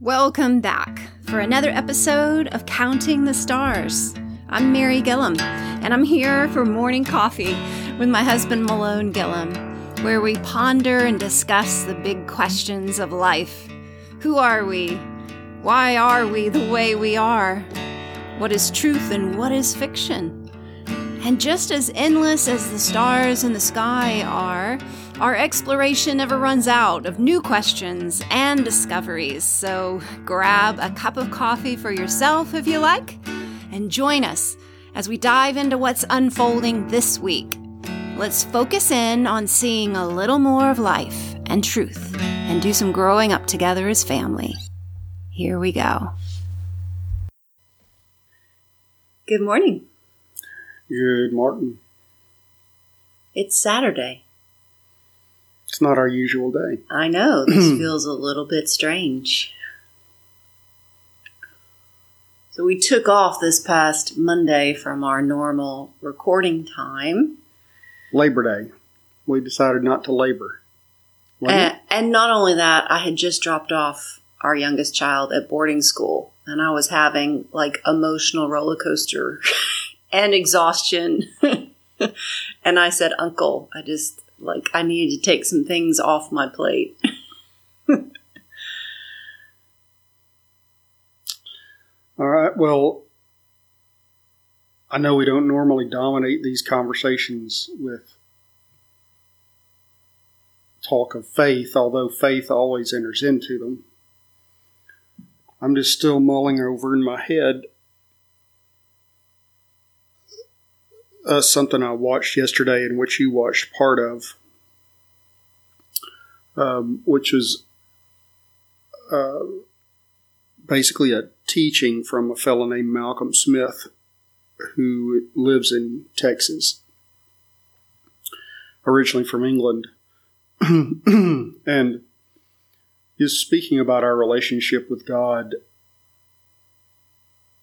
Welcome back for another episode of Counting the Stars. I'm Mary Gillum, and I'm here for morning coffee with my husband Malone Gillum, where we ponder and discuss the big questions of life. Who are we? Why are we the way we are? What is truth and what is fiction? And just as endless as the stars in the sky are, our exploration never runs out of new questions and discoveries. So grab a cup of coffee for yourself if you like, and join us as we dive into what's unfolding this week. Let's focus in on seeing a little more of life and truth and do some growing up together as family. Here we go. Good morning. Good morning. It's Saturday. It's not our usual day. I know, this feels a little bit strange. So, we took off this past Monday from our normal recording time. Labor Day. We decided not to labor. And, and not only that, I had just dropped off our youngest child at boarding school, and I was having like emotional roller coaster and exhaustion. and I said, Uncle, I just like I needed to take some things off my plate. All right. Well, I know we don't normally dominate these conversations with talk of faith, although faith always enters into them. I'm just still mulling over in my head uh, something I watched yesterday, and which you watched part of, um, which was uh, basically a teaching from a fellow named Malcolm Smith, who lives in Texas, originally from England, and he's speaking about our relationship with God,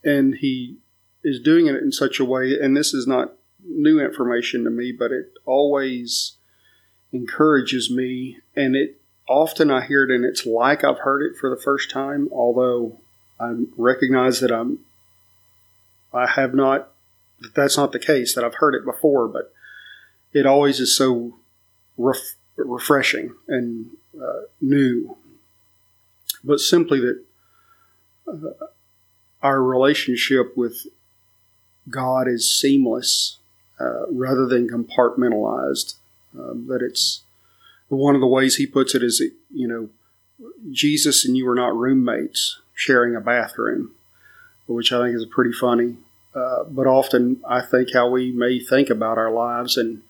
and he is doing it in such a way, and this is not new information to me, but it always encourages me. And it often I hear it and it's like I've heard it for the first time, although I recognize that I'm I have not that that's not the case that I've heard it before, but it always is so ref, refreshing and uh, new. But simply that uh, our relationship with God is seamless uh, rather than compartmentalized. Um, that it's one of the ways he puts it is, you know, Jesus and you are not roommates sharing a bathroom, which I think is pretty funny. Uh, but often I think how we may think about our lives and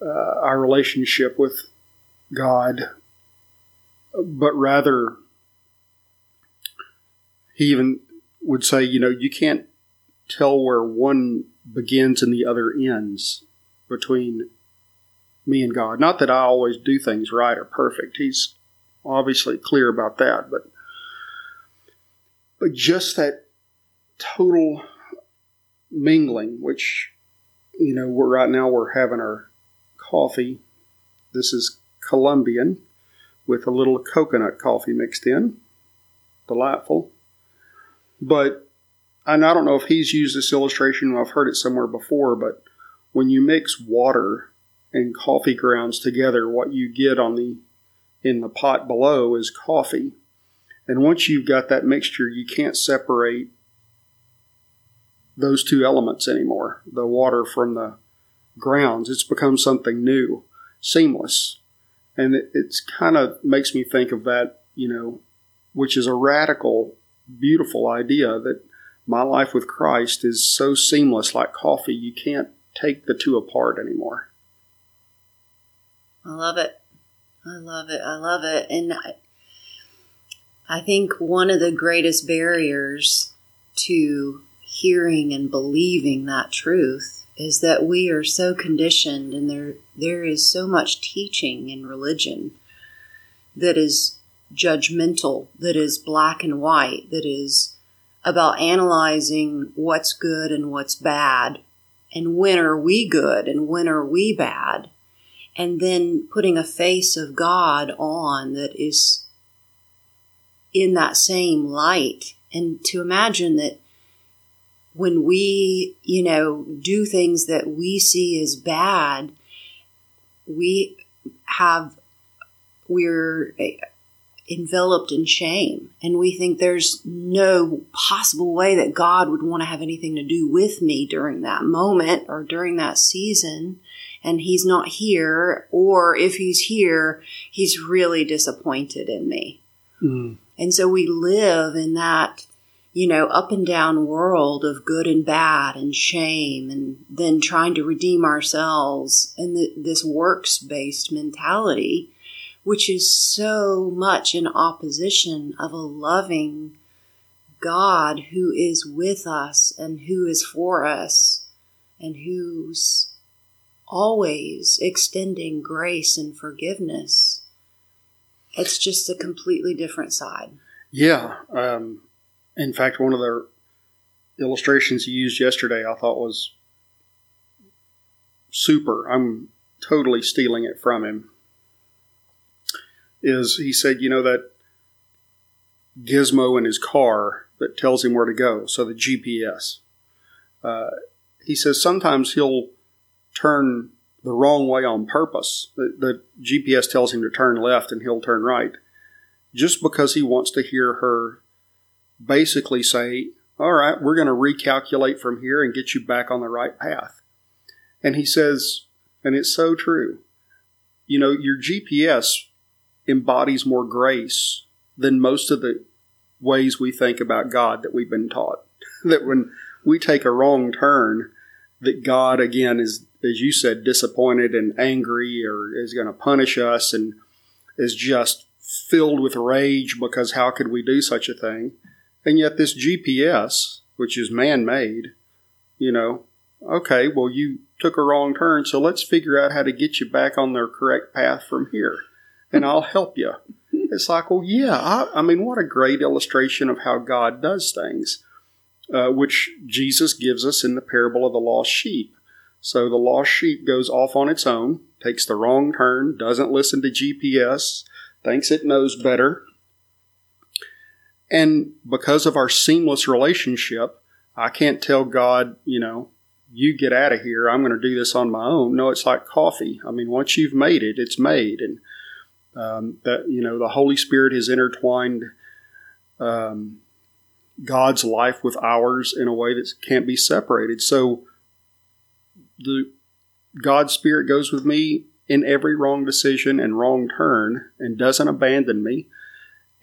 uh, our relationship with God, but rather he even would say, you know, you can't tell where one begins and the other ends between me and God. Not that I always do things right or perfect. He's obviously clear about that, but but just that total mingling, which you know, we're right now we're having our coffee. This is Colombian with a little coconut coffee mixed in. Delightful. But and I don't know if he's used this illustration, I've heard it somewhere before, but when you mix water and coffee grounds together, what you get on the in the pot below is coffee. And once you've got that mixture, you can't separate those two elements anymore. The water from the grounds. It's become something new, seamless. And it it's kind of makes me think of that, you know, which is a radical, beautiful idea that my life with Christ is so seamless like coffee, you can't take the two apart anymore. I love it. I love it. I love it. And I, I think one of the greatest barriers to hearing and believing that truth is that we are so conditioned and there there is so much teaching in religion that is judgmental, that is black and white, that is about analyzing what's good and what's bad and when are we good and when are we bad and then putting a face of God on that is in that same light. And to imagine that when we, you know, do things that we see as bad, we have, we're enveloped in shame and we think there's no possible way that God would want to have anything to do with me during that moment or during that season and he's not here or if he's here he's really disappointed in me. Mm. And so we live in that you know, up and down world of good and bad and shame and then trying to redeem ourselves and this works based mentality which is so much in opposition of a loving God who is with us and who is for us and who's always extending grace and forgiveness. It's just a completely different side. Yeah. Um, in fact, one of the illustrations you used yesterday I thought was super. I'm totally stealing it from him is he said, you know, that gizmo in his car that tells him where to go, so the GPS. Uh, he says sometimes he'll turn the wrong way on purpose. The, the, GPS tells him to turn left and he'll turn right, just because he wants to hear her basically say, All right, we're going to recalculate from here and get you back on the right path. And he says, and it's so true, you know, your GPS embodies more grace than most of the ways we think about God that we've been taught. that when we take a wrong turn, that God again is, as you said, disappointed and angry or is going to punish us and is just filled with rage because how could we do such a thing? And yet this GPS, which is man made, you know, okay, well, you took a wrong turn, so let's figure out how to get you back on the correct path from here and I'll help you. It's like, well, yeah, I, I mean, what a great illustration of how God does things, uh, which Jesus gives us in the parable of the lost sheep. So the lost sheep goes off on its own, takes the wrong turn, doesn't listen to GPS, thinks it knows better. And because of our seamless relationship, I can't tell God, you know, you get out of here. I'm going to do this on my own. No, it's like coffee. I mean, once you've made it, it's made. And um, that you know the Holy Spirit has intertwined um, God's life with ours in a way that can't be separated. So the God's Spirit goes with me in every wrong decision and wrong turn and doesn't abandon me.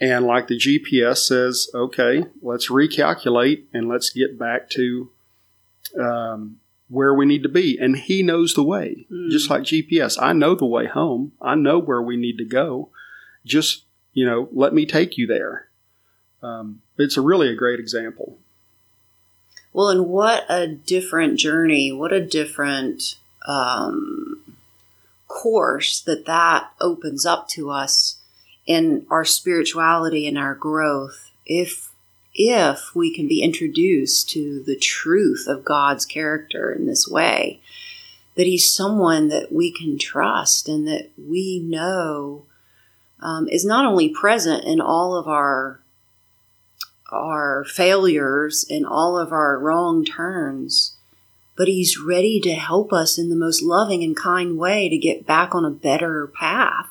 And like the GPS says, okay, let's recalculate and let's get back to um, where we need to be. And He knows the way, mm. just like GPS. I know the way home, I know where we need to go. Just, you know, let me take you there. Um, it's a really a great example. Well, and what a different journey, what a different um, course that that opens up to us in our spirituality and our growth if if we can be introduced to the truth of God's character in this way, that He's someone that we can trust and that we know um, is not only present in all of our our failures and all of our wrong turns, but He's ready to help us in the most loving and kind way to get back on a better path.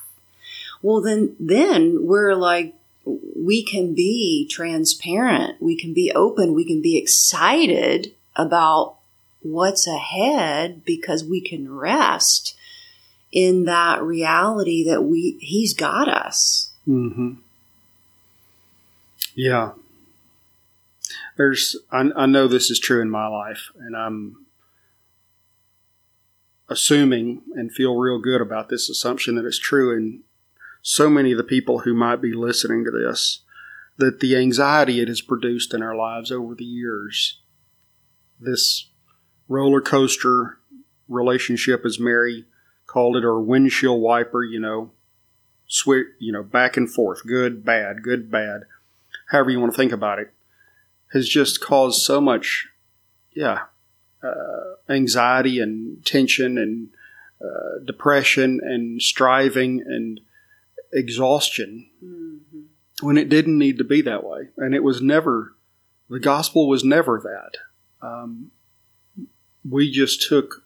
Well, then, then we're like we can be transparent, we can be open, we can be excited about what's ahead because we can rest in that reality that we he's got us. Mm-hmm. Yeah. There's I, I know this is true in my life and I'm assuming and feel real good about this assumption that it's true in so many of the people who might be listening to this that the anxiety it has produced in our lives over the years, this roller coaster relationship, as Mary called it, or windshield wiper, you know, switch, you know, back and forth, good, bad, good, bad, however you want to think about it, has just caused so much, yeah, uh, anxiety and tension and uh, depression and striving and exhaustion. Mm-hmm. when it didn't need to be that way. And it was never, the gospel was never that. Um, we just took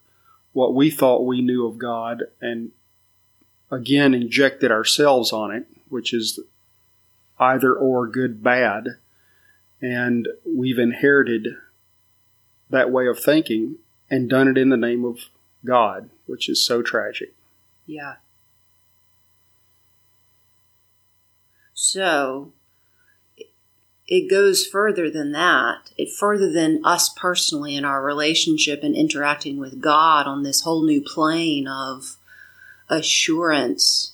what we thought we knew of God and again injected ourselves on it, which is either or good, bad. And we've inherited that way of thinking and done it in the name of God, which is so tragic. Yeah. So it goes further than that. It further than us personally in our relationship and interacting with God on this whole new plane of assurance,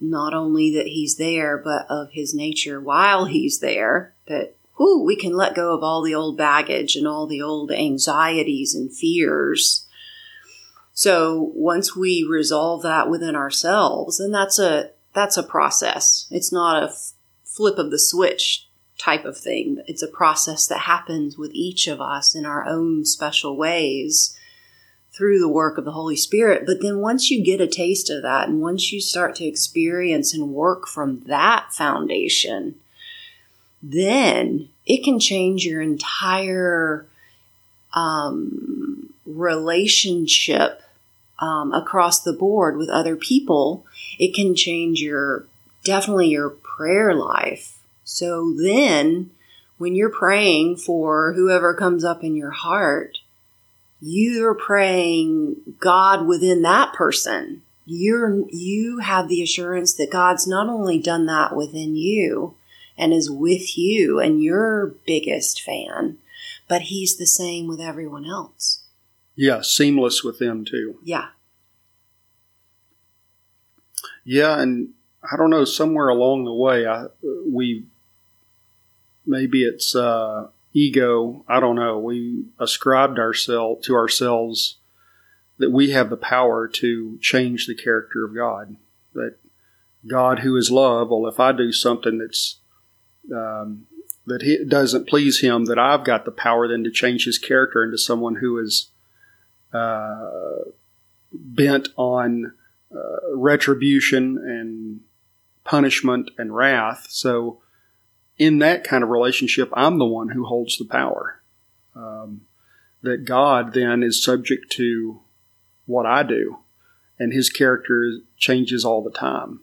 not only that He's there, but of His nature while He's there, that whoo, we can let go of all the old baggage and all the old anxieties and fears. So once we resolve that within ourselves, and that's a that's a process. It's not a f- flip of the switch type of thing. It's a process that happens with each of us in our own special ways through the work of the Holy Spirit. But then once you get a taste of that and once you start to experience and work from that foundation, then it can change your entire um, relationship um, across the board with other people. It can change your definitely your prayer life. So then, when you're praying for whoever comes up in your heart, you're praying God within that person. You're you have the assurance that God's not only done that within you, and is with you and your biggest fan, but he's the same with everyone else. Yeah, seamless with them too. Yeah. Yeah, and I don't know, somewhere along the way, I we maybe it's uh, ego. I don't know. We ascribed ourselves to ourselves that we have the power to change the character of God. That God, who is love, well, if I do something that's um, that he doesn't please him, that I've got the power then to change his character into someone who is bent on uh, retribution and punishment and wrath. So, in that kind of relationship, I'm the one who holds the power. Um, that God then is subject to what I do, and his character changes all the time.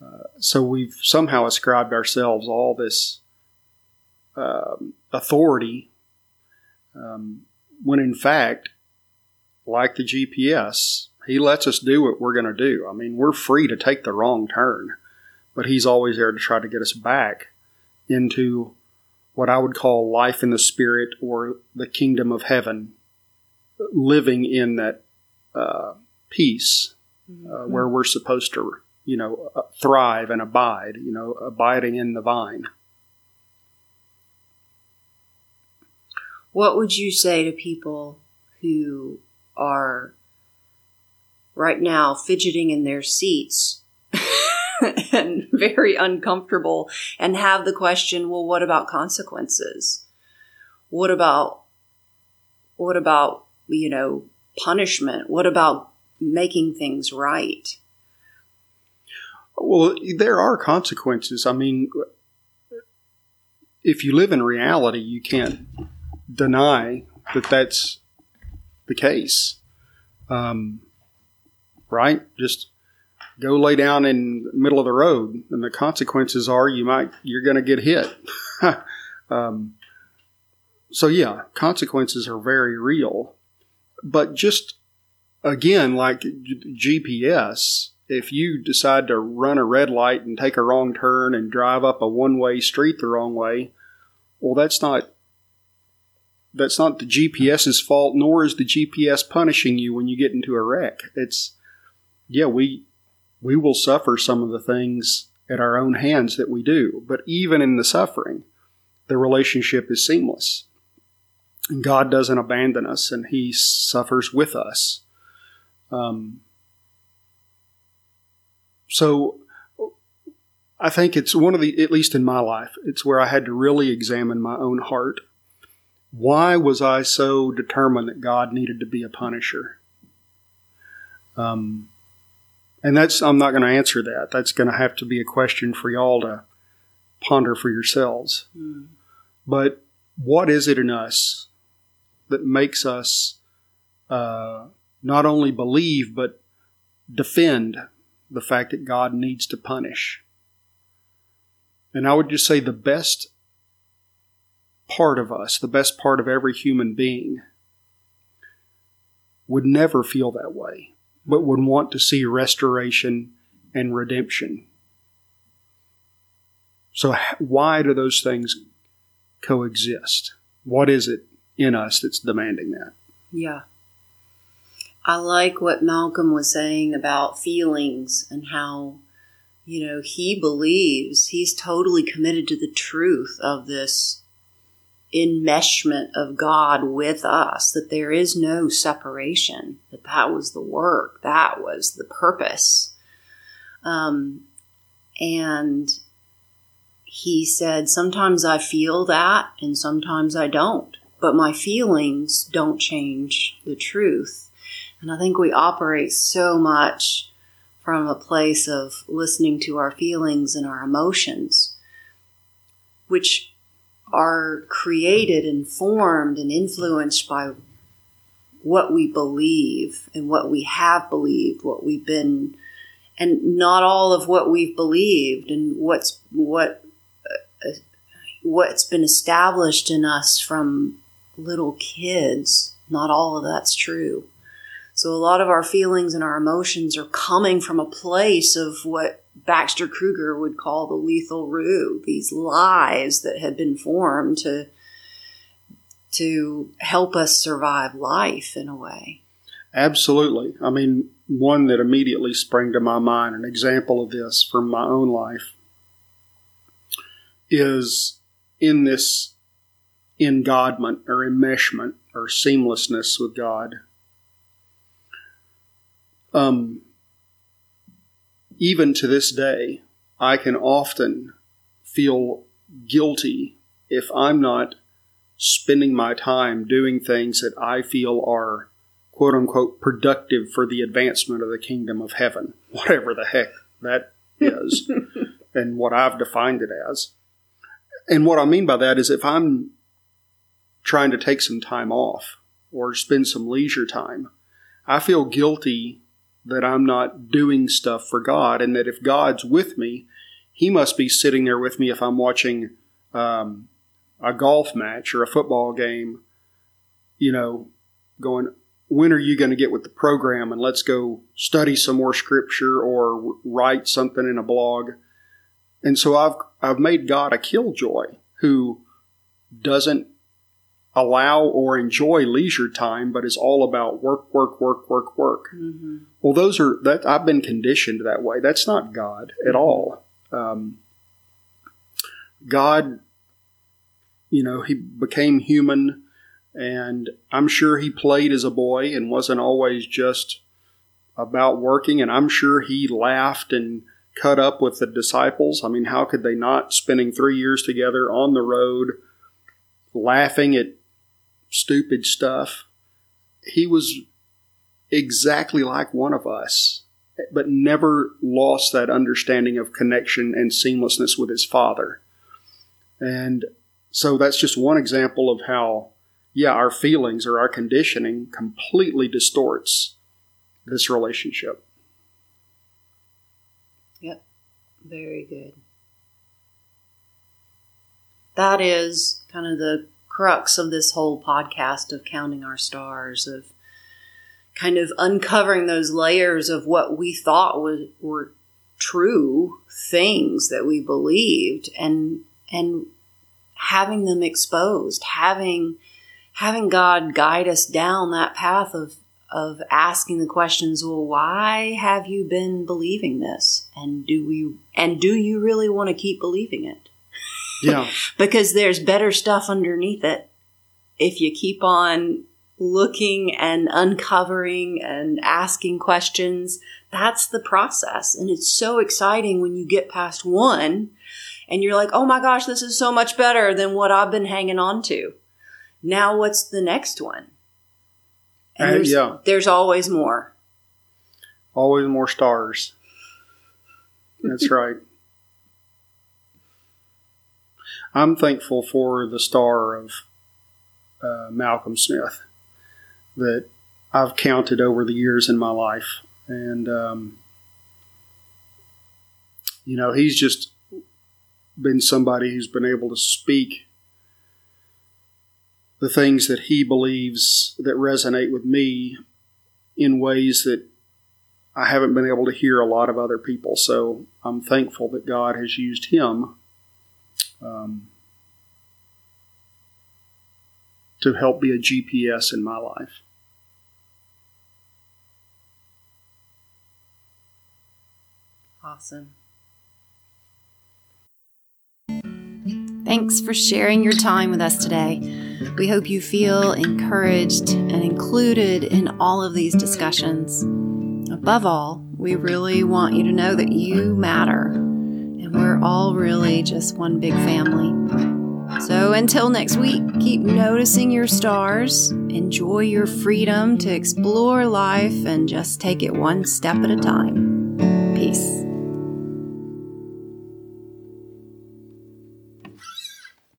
Uh, so we've somehow ascribed ourselves all this um, authority, um, when in fact, like the GPS, he lets us do what we're going to do. I mean, we're free to take the wrong turn, but he's always there to try to get us back into what I would call life in the spirit or the kingdom of heaven, living in that uh, peace uh, mm-hmm. where we're supposed to you know, uh, thrive and abide, you know, abiding in the vine. What would you say to people who are right now fidgeting in their seats and very uncomfortable and have the question, well, what about consequences? What about, what about, you know, punishment? What about making things right? Well, there are consequences. I mean, if you live in reality, you can't deny that that's the case. Um, right? Just go lay down in the middle of the road, and the consequences are you might you're going to get hit. um, so yeah, consequences are very real. But just again, like GPS, if you decide to run a red light and take a wrong turn and drive up a one way street the wrong way, well, that's not that's not the GPS's fault, nor is the GPS punishing you when you get into a wreck. It's yeah, we we will suffer some of the things at our own hands that we do, but even in the suffering, the relationship is seamless. And God doesn't abandon us, and He suffers with us. Um, so I think it's one of the, at least in my life, it's where I had to really examine my own heart. Why was I so determined that God needed to be a punisher? Um, and that's, I'm not going to answer that. That's going to have to be a question for y'all to ponder for yourselves. Mm. But what is it in us that makes us uh, not only believe but defend the fact that God needs to punish? And I would just say the best part of us, the best part of every human being, would never feel that way, but would want to see restoration and redemption. So, why do those things coexist? What is it in us that's demanding that? Yeah. I like what Malcolm was saying about feelings and how, you know, he believes he's totally committed to the truth of this enmeshment of God with us, that there is no separation, that that was the work, that was the purpose. Um, and he said, Sometimes I feel that, and sometimes I don't, but my feelings don't change the truth. And I think we operate so much from a place of listening to our feelings and our emotions, which are created and formed and influenced by what we believe and what we have believed, what we've been, and not all of what we've believed and what's what uh, what's been established in us from little kids. Not all of that's true. So a lot of our feelings and our emotions are coming from a place of what Baxter Kruger would call the lethal rue, these lies that had been formed to to help us survive life in a way. Absolutely. I mean, one that immediately sprang to my mind, an example of this from my own life, is in this engodment or enmeshment or seamlessness with God. Um, even to this day, I can often feel guilty if I'm not spending my time doing things that I feel are quote unquote productive for the advancement of the kingdom of heaven, whatever the heck that is, and what I've defined it as. And what I mean by that is if I'm trying to take some time off or spend some leisure time, I feel guilty that I'm not doing stuff for God, and that if God's with me, He must be sitting there with me if I'm watching um, a golf match or a football game, you know, going, when are you going to get with the program and let's go study some more scripture or write something in a blog? And so I've, I've made God a killjoy who doesn't allow or enjoy leisure time, but is all about work, work, work, work, work. Mm-hmm. Well, those are that I've been conditioned that way. That's not God at mm-hmm. all. Um, God, you know, he became human, and I'm sure he played as a boy and wasn't always just about working. And I'm sure he laughed and cut up with the disciples. I mean, how could they not spending three years together on the road? laughing at stupid stuff. He was exactly like one of us, but never lost that understanding of connection and seamlessness with his father. And so that's just one example of how, yeah, our feelings or our conditioning completely distorts this relationship. Yep, very good. That is kind of the crux of this whole podcast of counting our stars, of kind of uncovering those layers of what we thought was, were true things that we believed and and having them exposed having having god guide us down that path of of asking the questions well why have you been believing this and do we and do you really want to keep believing it yeah. because there's better stuff underneath it. If you keep on looking and uncovering and asking questions, that's the process. And it's so exciting when you get past one and you're like, oh my gosh, this is so much better than what I've been hanging on to. Now, what's the next one? And there's, yeah. there's always more. Always more stars. That's right. I'm thankful for the star of uh, Malcolm Smith that I've counted over the years in my life. And, um, you know, he's just been somebody who's been able to speak the things that he believes that resonate with me in ways that I haven't been able to hear a lot of other people. So I'm thankful that God has used him um, to help be a GPS in my life. Awesome. Thanks for sharing your time with us today. We hope you feel encouraged and included in all of these discussions. Above all, we really want you to know that you matter and we're all really just one big family. So until next week, keep noticing your stars, enjoy your freedom to explore life, and just take it one step at a time.